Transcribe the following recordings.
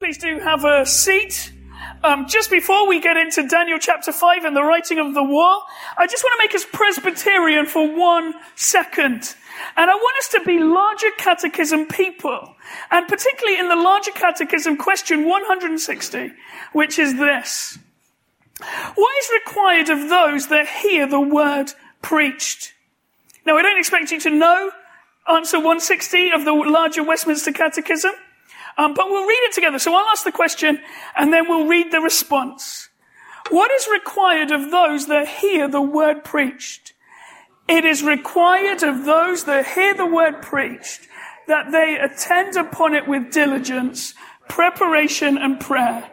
Please do have a seat. Um, just before we get into Daniel chapter 5 and the writing of the wall, I just want to make us Presbyterian for one second. And I want us to be larger catechism people. And particularly in the larger catechism question 160, which is this. What is required of those that hear the word preached? Now, I don't expect you to know answer 160 of the larger Westminster Catechism. Um, but we'll read it together. So I'll ask the question and then we'll read the response. What is required of those that hear the word preached? It is required of those that hear the word preached that they attend upon it with diligence, preparation and prayer.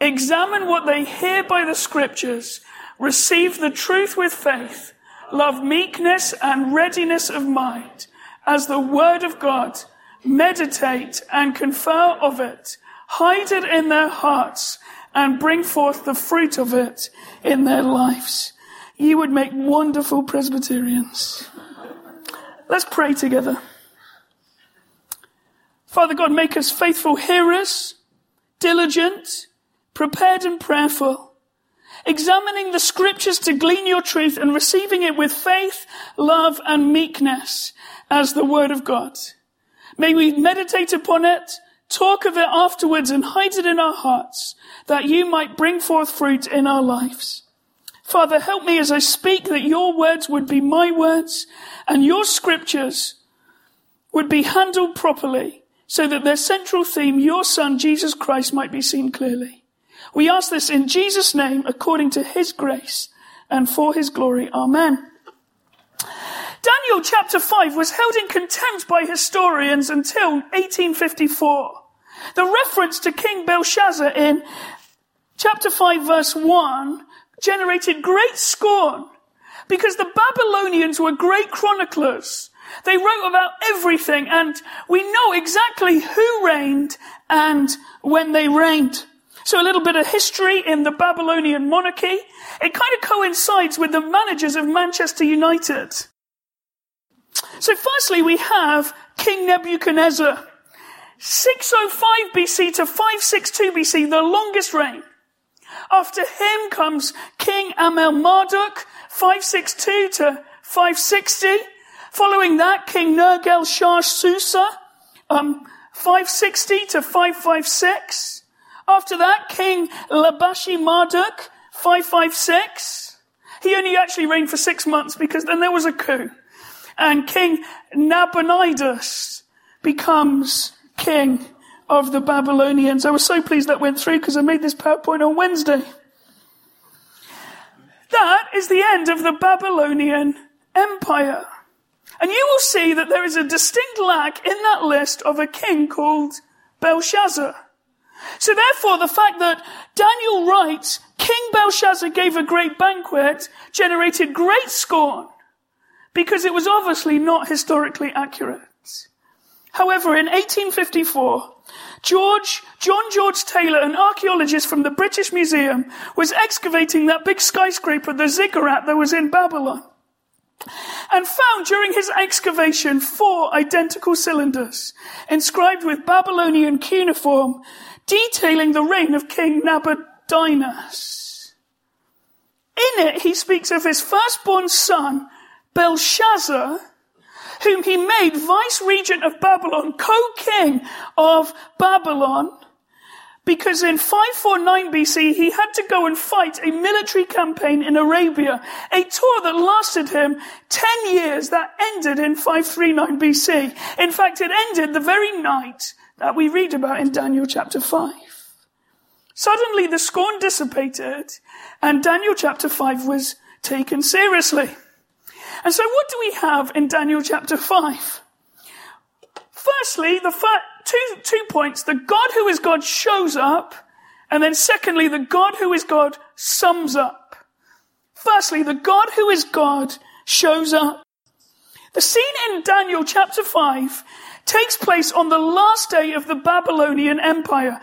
Examine what they hear by the scriptures, receive the truth with faith, love meekness and readiness of mind as the word of God meditate and confer of it, hide it in their hearts, and bring forth the fruit of it in their lives. You would make wonderful Presbyterians. Let's pray together. Father God, make us faithful hearers, diligent, prepared and prayerful, examining the scriptures to glean your truth and receiving it with faith, love, and meekness as the word of God. May we meditate upon it, talk of it afterwards and hide it in our hearts that you might bring forth fruit in our lives. Father, help me as I speak that your words would be my words and your scriptures would be handled properly so that their central theme, your son, Jesus Christ, might be seen clearly. We ask this in Jesus' name according to his grace and for his glory. Amen. Daniel chapter 5 was held in contempt by historians until 1854. The reference to King Belshazzar in chapter 5 verse 1 generated great scorn because the Babylonians were great chroniclers. They wrote about everything and we know exactly who reigned and when they reigned. So a little bit of history in the Babylonian monarchy. It kind of coincides with the managers of Manchester United. So firstly, we have King Nebuchadnezzar. 605 BC to 562 BC, the longest reign. After him comes King Amel Marduk, 562 to 560. Following that, King Nergal Shah Susa, um, 560 to 556. After that, King Labashi Marduk, 556. He only actually reigned for six months because then there was a coup and King Nabonidus becomes king of the Babylonians. I was so pleased that went through because I made this PowerPoint on Wednesday. That is the end of the Babylonian Empire. And you will see that there is a distinct lack in that list of a king called Belshazzar. So therefore, the fact that Daniel writes, King Belshazzar gave a great banquet, generated great scorn because it was obviously not historically accurate. However, in 1854, George, John George Taylor, an archaeologist from the British Museum, was excavating that big skyscraper, the ziggurat that was in Babylon, and found during his excavation four identical cylinders inscribed with Babylonian cuneiform detailing the reign of King Nabonidus. In it, he speaks of his firstborn son, Belshazzar, whom he made vice regent of Babylon, co-king of Babylon, because in 549 BC he had to go and fight a military campaign in Arabia, a tour that lasted him 10 years that ended in 539 BC. In fact, it ended the very night that we read about in Daniel chapter 5. Suddenly the scorn dissipated and Daniel chapter 5 was taken seriously. And so what do we have in Daniel chapter 5? Firstly, the fir- two, two points. The God who is God shows up. And then secondly, the God who is God sums up. Firstly, the God who is God shows up. The scene in Daniel chapter 5 takes place on the last day of the Babylonian Empire.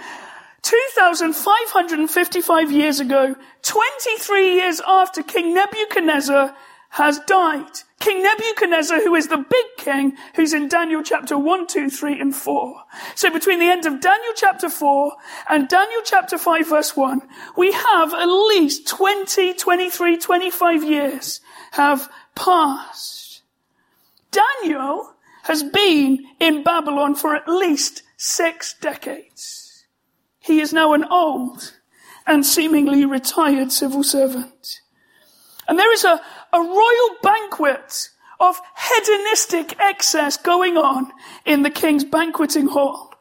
2,555 years ago, 23 years after King Nebuchadnezzar has died. King Nebuchadnezzar, who is the big king, who's in Daniel chapter 1, 2, 3, and 4. So between the end of Daniel chapter 4 and Daniel chapter 5 verse 1, we have at least 20, 23, 25 years have passed. Daniel has been in Babylon for at least six decades. He is now an old and seemingly retired civil servant. And there is a, a royal banquet of hedonistic excess going on in the king's banqueting hall.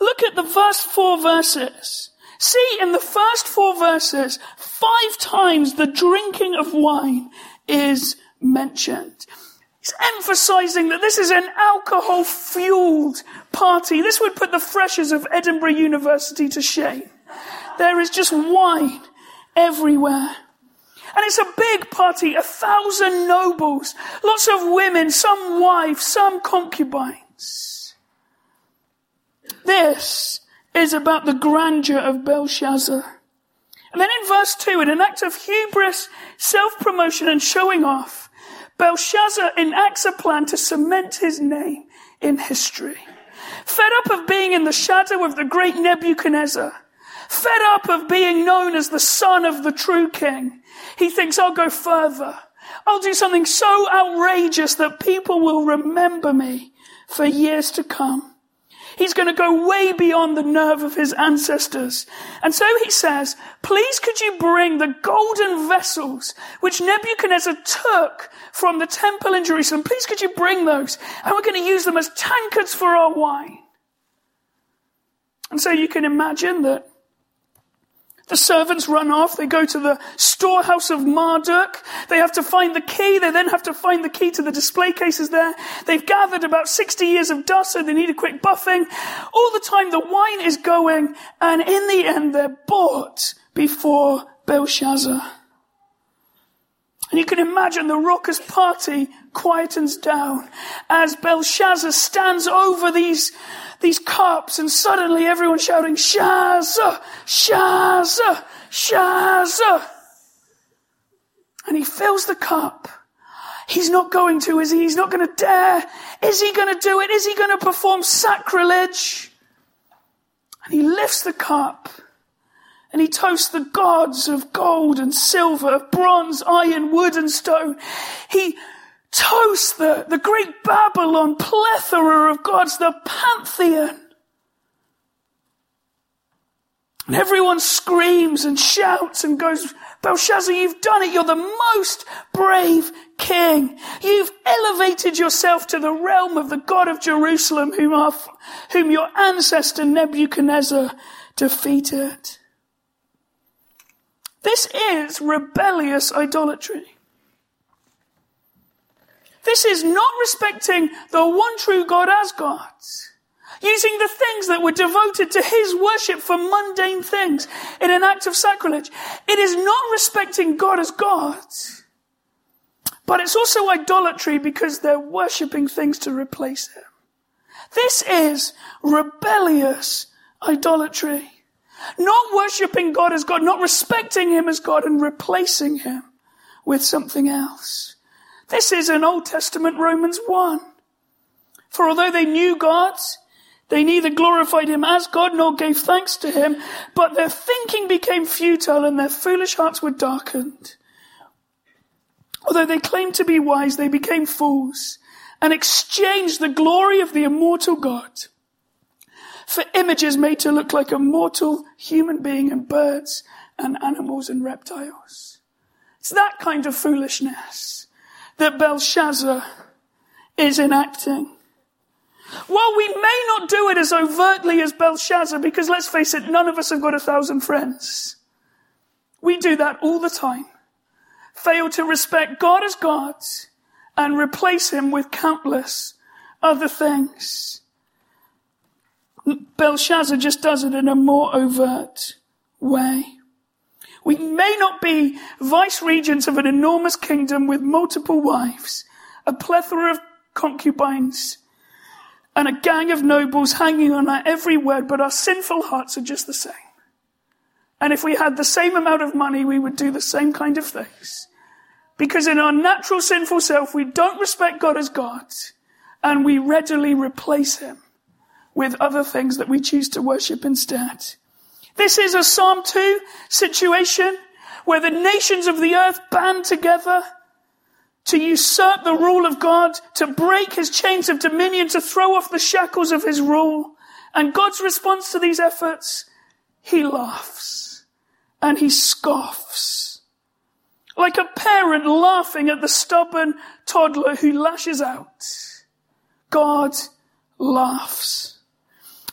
Look at the first four verses. See, in the first four verses, five times the drinking of wine is mentioned. He's emphasizing that this is an alcohol fueled party. This would put the freshers of Edinburgh University to shame. There is just wine everywhere. And it's a big party, a thousand nobles, lots of women, some wives, some concubines. This is about the grandeur of Belshazzar. And then in verse 2, in an act of hubris, self-promotion and showing off, Belshazzar enacts a plan to cement his name in history. Fed up of being in the shadow of the great Nebuchadnezzar, fed up of being known as the son of the true king, he thinks, I'll go further. I'll do something so outrageous that people will remember me for years to come. He's going to go way beyond the nerve of his ancestors. And so he says, please could you bring the golden vessels which Nebuchadnezzar took from the temple in Jerusalem? Please could you bring those? And we're going to use them as tankards for our wine. And so you can imagine that the servants run off. They go to the storehouse of Marduk. They have to find the key. They then have to find the key to the display cases there. They've gathered about 60 years of dust, so they need a quick buffing. All the time the wine is going, and in the end they're bought before Belshazzar. And you can imagine the raucous party quietens down as Belshazzar stands over these these cups and suddenly everyone shouting, Shaza, Shaza, Shaza. And he fills the cup. He's not going to, is he? He's not going to dare. Is he going to do it? Is he going to perform sacrilege? And he lifts the cup and he toasts the gods of gold and silver, of bronze, iron, wood and stone. He toasts the, the great Babylon plethora of gods, the pantheon. And everyone screams and shouts and goes, Belshazzar, you've done it. You're the most brave king. You've elevated yourself to the realm of the God of Jerusalem, whom, our, whom your ancestor Nebuchadnezzar defeated. This is rebellious idolatry. This is not respecting the one true God as God. Using the things that were devoted to his worship for mundane things in an act of sacrilege. It is not respecting God as God. But it's also idolatry because they're worshipping things to replace him. This is rebellious idolatry. Not worshipping God as God, not respecting him as God and replacing him with something else. This is an Old Testament Romans 1. For although they knew God, they neither glorified him as God nor gave thanks to him, but their thinking became futile and their foolish hearts were darkened. Although they claimed to be wise, they became fools and exchanged the glory of the immortal God for images made to look like a mortal human being and birds and animals and reptiles. It's that kind of foolishness that Belshazzar is enacting. While we may not do it as overtly as Belshazzar, because let's face it, none of us have got a thousand friends. We do that all the time. Fail to respect God as God and replace him with countless other things. Belshazzar just does it in a more overt way. We may not be vice regents of an enormous kingdom with multiple wives, a plethora of concubines, and a gang of nobles hanging on our every word, but our sinful hearts are just the same. And if we had the same amount of money, we would do the same kind of things. because in our natural sinful self, we don't respect God as God and we readily replace him with other things that we choose to worship instead. This is a Psalm 2 situation where the nations of the earth band together to usurp the rule of God, to break his chains of dominion, to throw off the shackles of his rule. And God's response to these efforts, he laughs and he scoffs. Like a parent laughing at the stubborn toddler who lashes out. God laughs.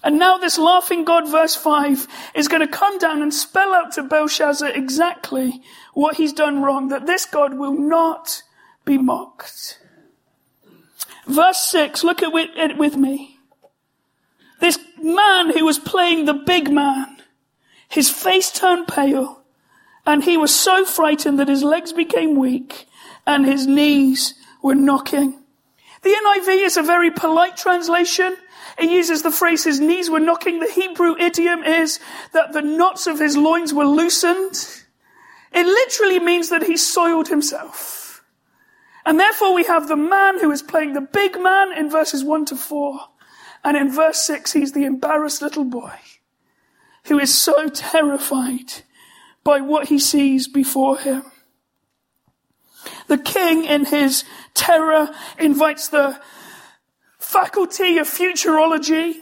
And now this laughing God, verse 5, is going to come down and spell out to Belshazzar exactly what he's done wrong, that this God will not be mocked. Verse 6, look at it with me. This man who was playing the big man, his face turned pale, and he was so frightened that his legs became weak and his knees were knocking. The NIV is a very polite translation. It uses the phrase his knees were knocking. The Hebrew idiom is that the knots of his loins were loosened. It literally means that he soiled himself. And therefore we have the man who is playing the big man in verses 1 to 4. And in verse 6, he's the embarrassed little boy who is so terrified by what he sees before him. The king in his terror invites the faculty of futurology,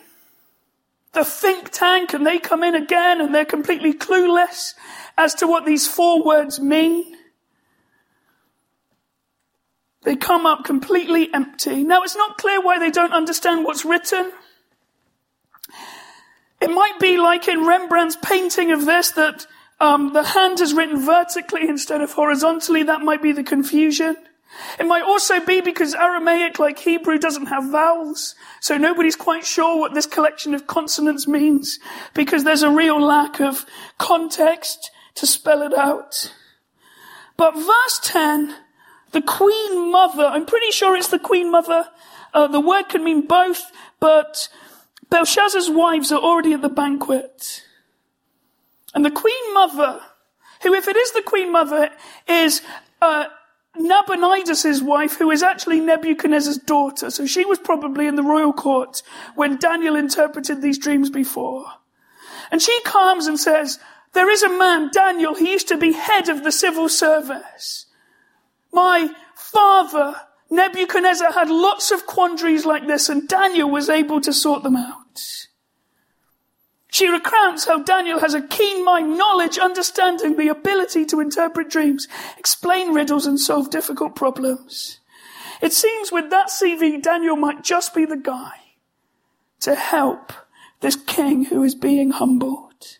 the think tank, and they come in again and they're completely clueless as to what these four words mean. They come up completely empty. Now it's not clear why they don't understand what's written. It might be like in Rembrandt's painting of this that um, the hand is written vertically instead of horizontally. That might be the confusion. It might also be because Aramaic, like Hebrew, doesn't have vowels. So nobody's quite sure what this collection of consonants means because there's a real lack of context to spell it out. But verse 10 the Queen Mother, I'm pretty sure it's the Queen Mother. Uh, the word can mean both, but Belshazzar's wives are already at the banquet. And the Queen Mother, who if it is the Queen Mother, is uh, Nabonidus' wife, who is actually Nebuchadnezzar's daughter. So she was probably in the royal court when Daniel interpreted these dreams before. And she comes and says, there is a man, Daniel, he used to be head of the civil service. My father, Nebuchadnezzar, had lots of quandaries like this, and Daniel was able to sort them out. She recounts how Daniel has a keen mind, knowledge, understanding, the ability to interpret dreams, explain riddles, and solve difficult problems. It seems with that CV, Daniel might just be the guy to help this king who is being humbled.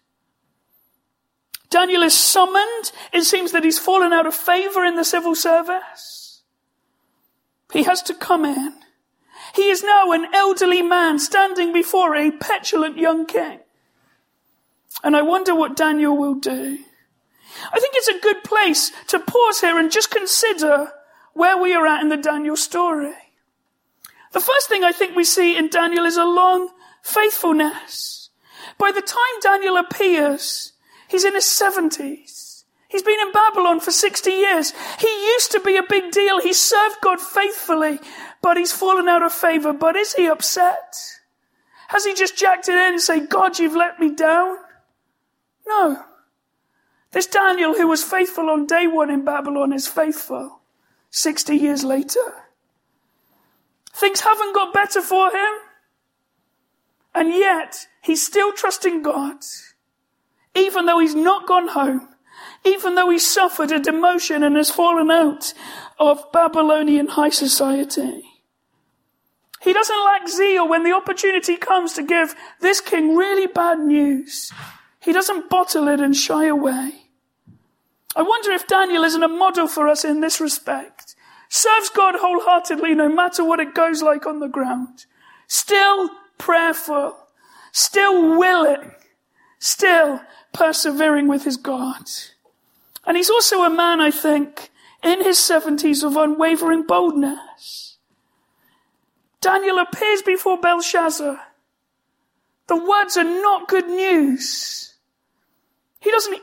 Daniel is summoned. It seems that he's fallen out of favor in the civil service. He has to come in. He is now an elderly man standing before a petulant young king. And I wonder what Daniel will do. I think it's a good place to pause here and just consider where we are at in the Daniel story. The first thing I think we see in Daniel is a long faithfulness. By the time Daniel appears, He's in his 70s. He's been in Babylon for 60 years. He used to be a big deal. He served God faithfully, but he's fallen out of favor. But is he upset? Has he just jacked it in and say, God, you've let me down? No. This Daniel who was faithful on day one in Babylon is faithful 60 years later. Things haven't got better for him. And yet, he's still trusting God even though he's not gone home, even though he's suffered a demotion and has fallen out of Babylonian high society. He doesn't lack zeal when the opportunity comes to give this king really bad news. He doesn't bottle it and shy away. I wonder if Daniel isn't a model for us in this respect. Serves God wholeheartedly no matter what it goes like on the ground. Still prayerful. Still willing. Still persevering with his God. And he's also a man, I think, in his seventies of unwavering boldness. Daniel appears before Belshazzar. The words are not good news. He doesn't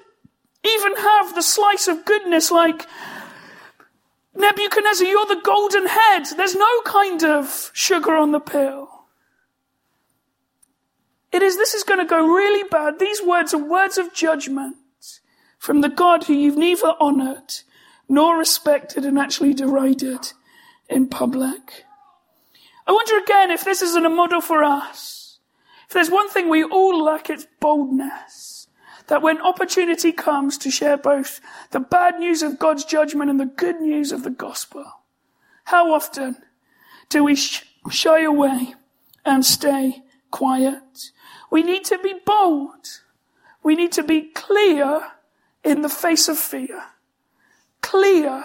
even have the slice of goodness like, Nebuchadnezzar, you're the golden head. There's no kind of sugar on the pill. It is, this is going to go really bad. These words are words of judgment from the God who you've neither honored nor respected and actually derided in public. I wonder again if this isn't a model for us. If there's one thing we all lack, it's boldness. That when opportunity comes to share both the bad news of God's judgment and the good news of the gospel, how often do we sh- shy away and stay quiet? We need to be bold. We need to be clear in the face of fear. Clear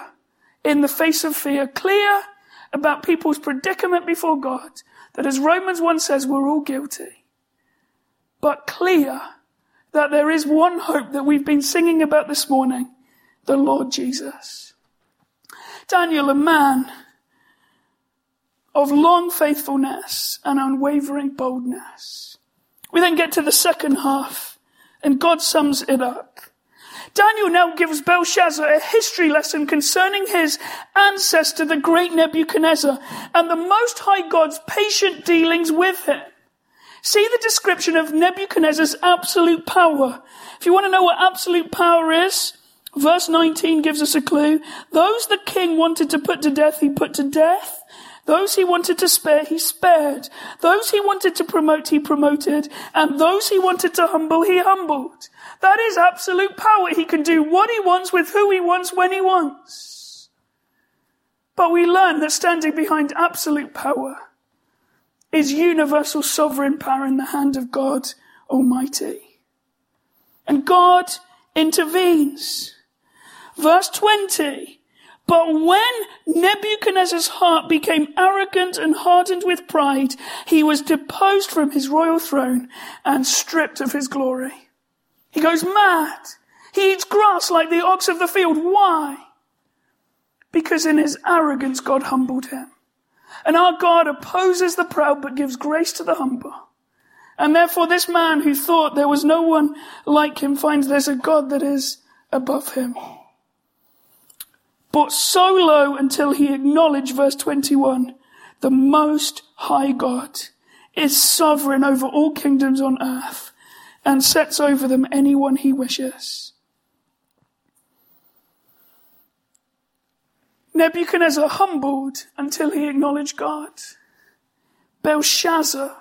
in the face of fear. Clear about people's predicament before God. That as Romans 1 says, we're all guilty. But clear that there is one hope that we've been singing about this morning. The Lord Jesus. Daniel, a man of long faithfulness and unwavering boldness. We then get to the second half and God sums it up. Daniel now gives Belshazzar a history lesson concerning his ancestor, the great Nebuchadnezzar, and the Most High God's patient dealings with him. See the description of Nebuchadnezzar's absolute power. If you want to know what absolute power is, verse 19 gives us a clue. Those the king wanted to put to death, he put to death. Those he wanted to spare, he spared. Those he wanted to promote, he promoted. And those he wanted to humble, he humbled. That is absolute power. He can do what he wants with who he wants when he wants. But we learn that standing behind absolute power is universal sovereign power in the hand of God Almighty. And God intervenes. Verse 20. But when Nebuchadnezzar's heart became arrogant and hardened with pride, he was deposed from his royal throne and stripped of his glory. He goes mad. He eats grass like the ox of the field. Why? Because in his arrogance, God humbled him. And our God opposes the proud but gives grace to the humble. And therefore this man who thought there was no one like him finds there's a God that is above him. But so low until he acknowledged verse 21, the most high God is sovereign over all kingdoms on earth and sets over them anyone he wishes. Nebuchadnezzar humbled until he acknowledged God. Belshazzar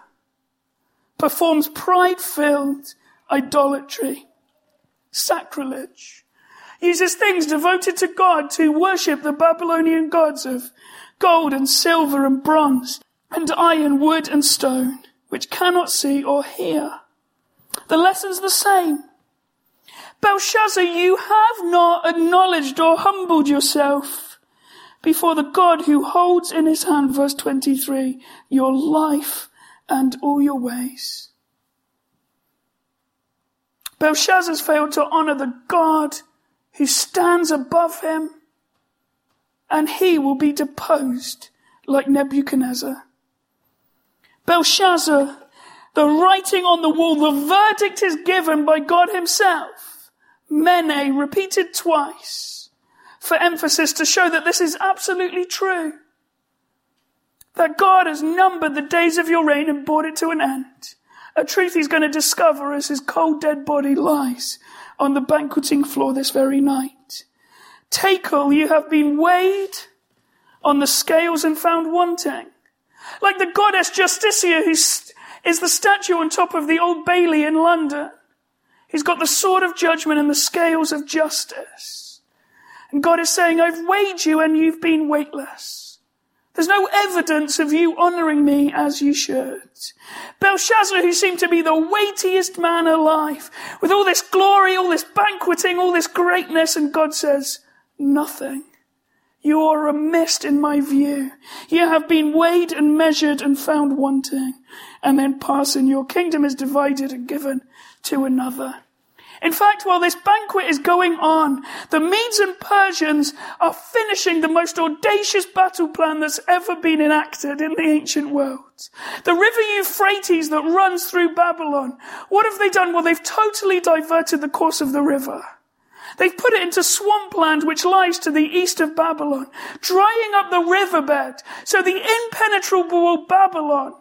performs pride-filled idolatry, sacrilege, uses things devoted to God to worship the Babylonian gods of gold and silver and bronze and iron, wood and stone, which cannot see or hear. The lesson's the same. Belshazzar, you have not acknowledged or humbled yourself before the God who holds in his hand, verse 23, your life and all your ways. Belshazzar's failed to honor the God who stands above him, and he will be deposed like Nebuchadnezzar. Belshazzar the writing on the wall, the verdict is given by God himself. Mene, repeated twice, for emphasis to show that this is absolutely true. That God has numbered the days of your reign and brought it to an end. A truth he's going to discover as his cold dead body lies on the banqueting floor this very night. Tekel, you have been weighed on the scales and found wanting. Like the goddess Justitia who's is the statue on top of the Old Bailey in London. He's got the sword of judgment and the scales of justice. God is saying, I've weighed you and you've been weightless. There's no evidence of you honoring me as you should. Belshazzar, who seemed to be the weightiest man alive, with all this glory, all this banqueting, all this greatness, and God says, nothing. You are a mist in my view. You have been weighed and measured and found wanting. And then Parsin, your kingdom is divided and given to another. In fact, while this banquet is going on, the Medes and Persians are finishing the most audacious battle plan that's ever been enacted in the ancient world. The river Euphrates that runs through Babylon. What have they done? Well, they've totally diverted the course of the river. They've put it into swampland which lies to the east of Babylon, drying up the riverbed. So the impenetrable Babylon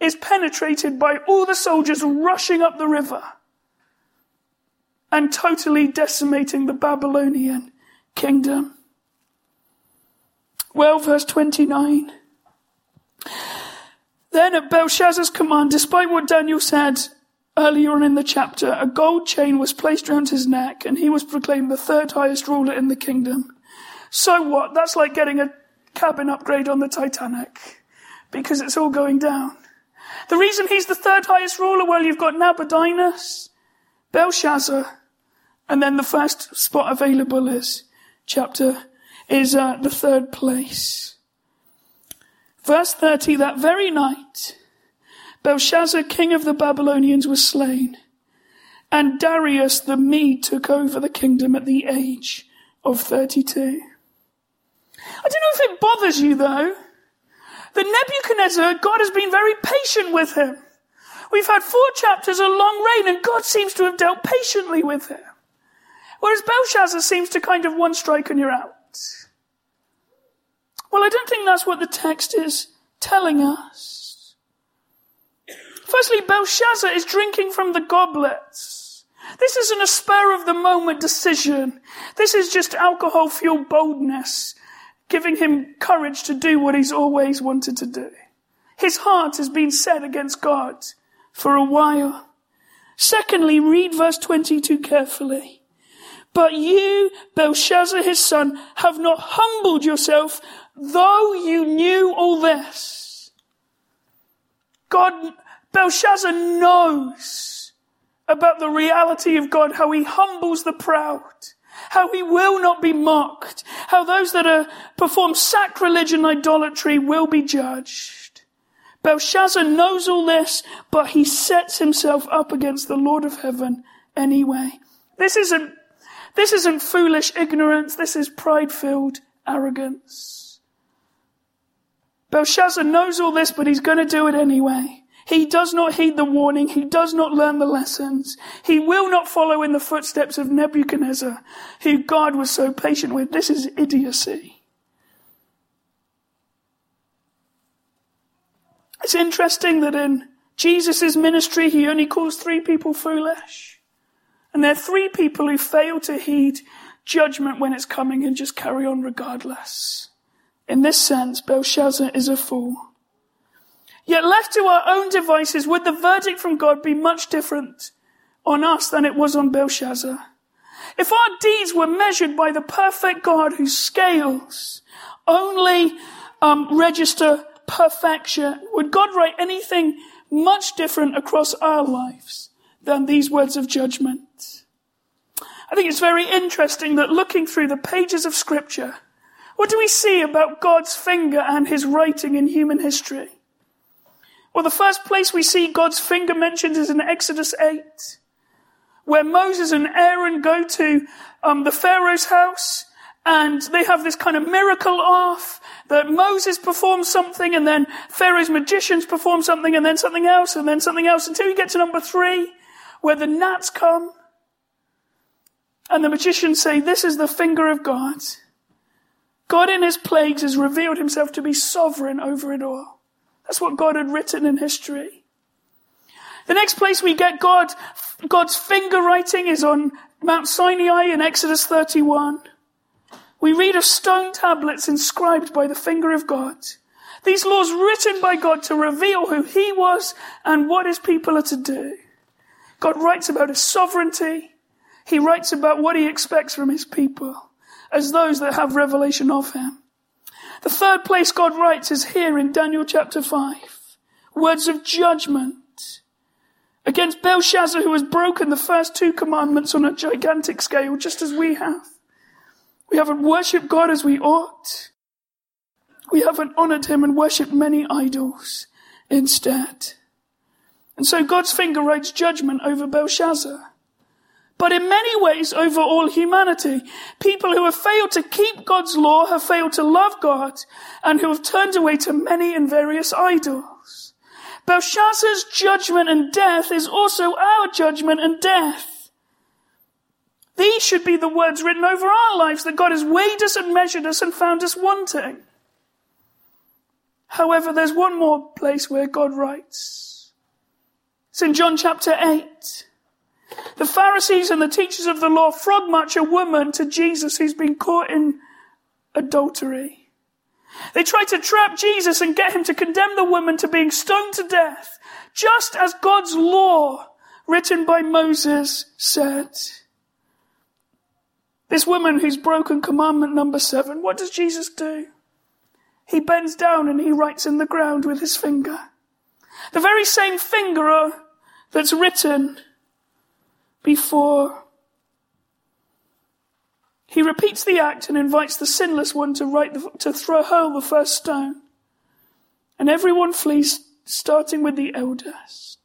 is penetrated by all the soldiers rushing up the river and totally decimating the Babylonian kingdom. Well, verse 29. Then at Belshazzar's command, despite what Daniel said earlier on in the chapter, a gold chain was placed around his neck and he was proclaimed the third highest ruler in the kingdom. So what? That's like getting a cabin upgrade on the Titanic because it's all going down. The reason he's the third highest ruler, well, you've got Nabonidus, Belshazzar, and then the first spot available is chapter, is uh, the third place. Verse 30, that very night, Belshazzar, king of the Babylonians, was slain, and Darius the Mede took over the kingdom at the age of 32. I don't know if it bothers you though, that Nebuchadnezzar, God has been very patient with him. We've had four chapters of long reign and God seems to have dealt patiently with him. Whereas Belshazzar seems to kind of one strike and you're out. Well, I don't think that's what the text is telling us. Firstly, Belshazzar is drinking from the goblets. This isn't a spur of the moment decision. This is just alcohol fueled boldness, giving him courage to do what he's always wanted to do. His heart has been set against God for a while. Secondly, read verse 22 carefully. But you, Belshazzar his son, have not humbled yourself, though you knew all this. God, Belshazzar knows about the reality of God, how he humbles the proud, how he will not be mocked, how those that are, perform sacrilege and idolatry will be judged. Belshazzar knows all this, but he sets himself up against the Lord of heaven anyway. This isn't this isn't foolish ignorance, this is pride filled arrogance. Belshazzar knows all this, but he's going to do it anyway. He does not heed the warning. He does not learn the lessons. He will not follow in the footsteps of Nebuchadnezzar, who God was so patient with. This is idiocy. It's interesting that in Jesus' ministry, he only calls three people foolish. And there are three people who fail to heed judgment when it's coming and just carry on regardless. In this sense, Belshazzar is a fool. Yet left to our own devices, would the verdict from God be much different on us than it was on Belshazzar? If our deeds were measured by the perfect God whose scales only um, register perfection, would God write anything much different across our lives than these words of judgment? I think it's very interesting that looking through the pages of scripture, what do we see about God's finger and his writing in human history? Well, the first place we see God's finger mentioned is in Exodus 8, where Moses and Aaron go to um, the Pharaoh's house and they have this kind of miracle off that Moses performs something and then Pharaoh's magicians perform something and then something else and then something else until you get to number three, where the gnats come and the magicians say, This is the finger of God. God in his plagues has revealed himself to be sovereign over it all. That's what God had written in history. The next place we get God, God's finger writing is on Mount Sinai in Exodus 31. We read of stone tablets inscribed by the finger of God. These laws written by God to reveal who he was and what his people are to do. God writes about his sovereignty, he writes about what he expects from his people as those that have revelation of him. The third place God writes is here in Daniel chapter 5. Words of judgment against Belshazzar who has broken the first two commandments on a gigantic scale just as we have. We haven't worshipped God as we ought. We haven't honored him and worshipped many idols instead. And so God's finger writes judgment over Belshazzar but in many ways over all humanity. People who have failed to keep God's law have failed to love God and who have turned away to many and various idols. Belshazzar's judgment and death is also our judgment and death. These should be the words written over our lives that God has weighed us and measured us and found us wanting. However, there's one more place where God writes. It's in John chapter 8. The Pharisees and the teachers of the law frog march a woman to Jesus who's been caught in adultery. They try to trap Jesus and get him to condemn the woman to being stoned to death, just as God's law, written by Moses, said. This woman who's broken commandment number seven, what does Jesus do? He bends down and he writes in the ground with his finger. The very same finger that's written before. He repeats the act and invites the sinless one to write the, to throw hurl the first stone. And everyone flees, starting with the eldest.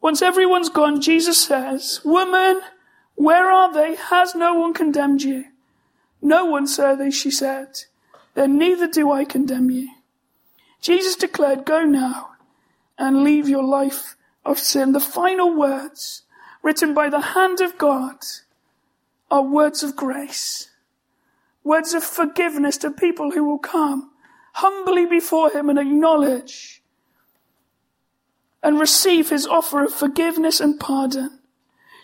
Once everyone's gone, Jesus says, Woman, where are they? Has no one condemned you? No one, sir, they, she said then neither do I condemn you. Jesus declared, go now and leave your life of sin. The final words written by the hand of God are words of grace, words of forgiveness to people who will come humbly before him and acknowledge and receive his offer of forgiveness and pardon.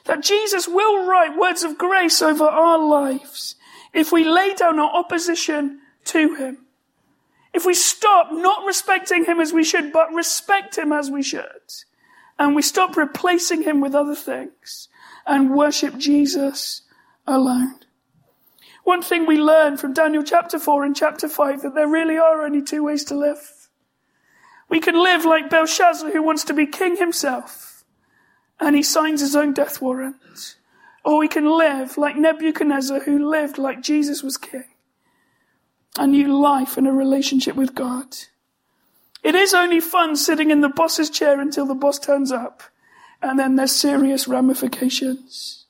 That Jesus will write words of grace over our lives if we lay down our opposition to him. If we stop not respecting him as we should, but respect him as we should, and we stop replacing him with other things and worship Jesus alone. One thing we learn from Daniel chapter 4 and chapter 5 that there really are only two ways to live. We can live like Belshazzar who wants to be king himself and he signs his own death warrant. Or we can live like Nebuchadnezzar who lived like Jesus was king a new life and a relationship with God. It is only fun sitting in the boss's chair until the boss turns up, and then there's serious ramifications.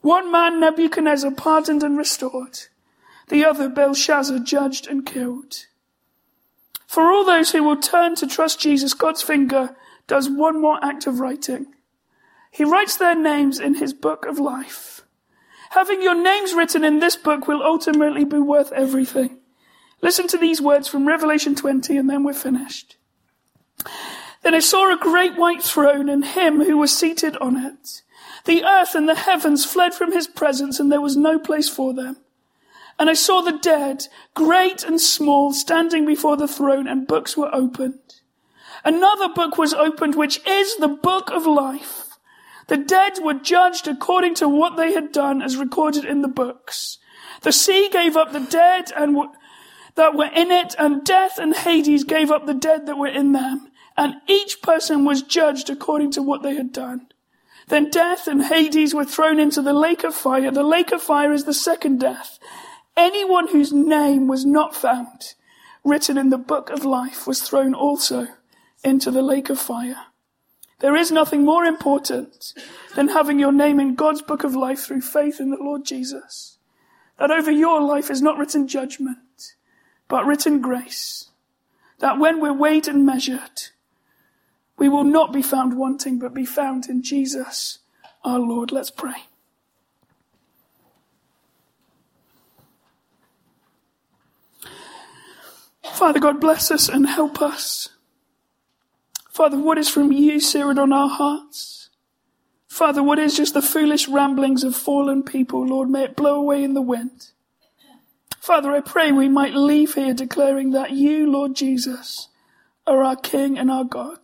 One man, Nebuchadnezzar, pardoned and restored. The other, Belshazzar, judged and killed. For all those who will turn to trust Jesus, God's finger does one more act of writing. He writes their names in his book of life. Having your names written in this book will ultimately be worth everything. Listen to these words from Revelation 20 and then we're finished. Then I saw a great white throne and him who was seated on it. The earth and the heavens fled from his presence and there was no place for them. And I saw the dead, great and small, standing before the throne and books were opened. Another book was opened, which is the book of life. The dead were judged according to what they had done as recorded in the books. The sea gave up the dead and that were in it, and death and Hades gave up the dead that were in them, and each person was judged according to what they had done. Then death and Hades were thrown into the lake of fire. The lake of fire is the second death. Anyone whose name was not found written in the book of life was thrown also into the lake of fire. There is nothing more important than having your name in God's book of life through faith in the Lord Jesus. That over your life is not written judgment, but written grace, that when we're weighed and measured, we will not be found wanting, but be found in Jesus our Lord. Let's pray. Father God, bless us and help us. Father, what is from you seared on our hearts? Father, what is just the foolish ramblings of fallen people, Lord, may it blow away in the wind. Father, I pray we might leave here declaring that you, Lord Jesus, are our King and our God.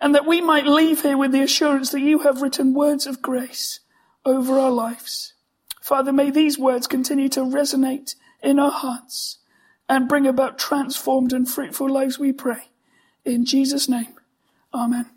And that we might leave here with the assurance that you have written words of grace over our lives. Father, may these words continue to resonate in our hearts and bring about transformed and fruitful lives, we pray. In Jesus' name, Amen.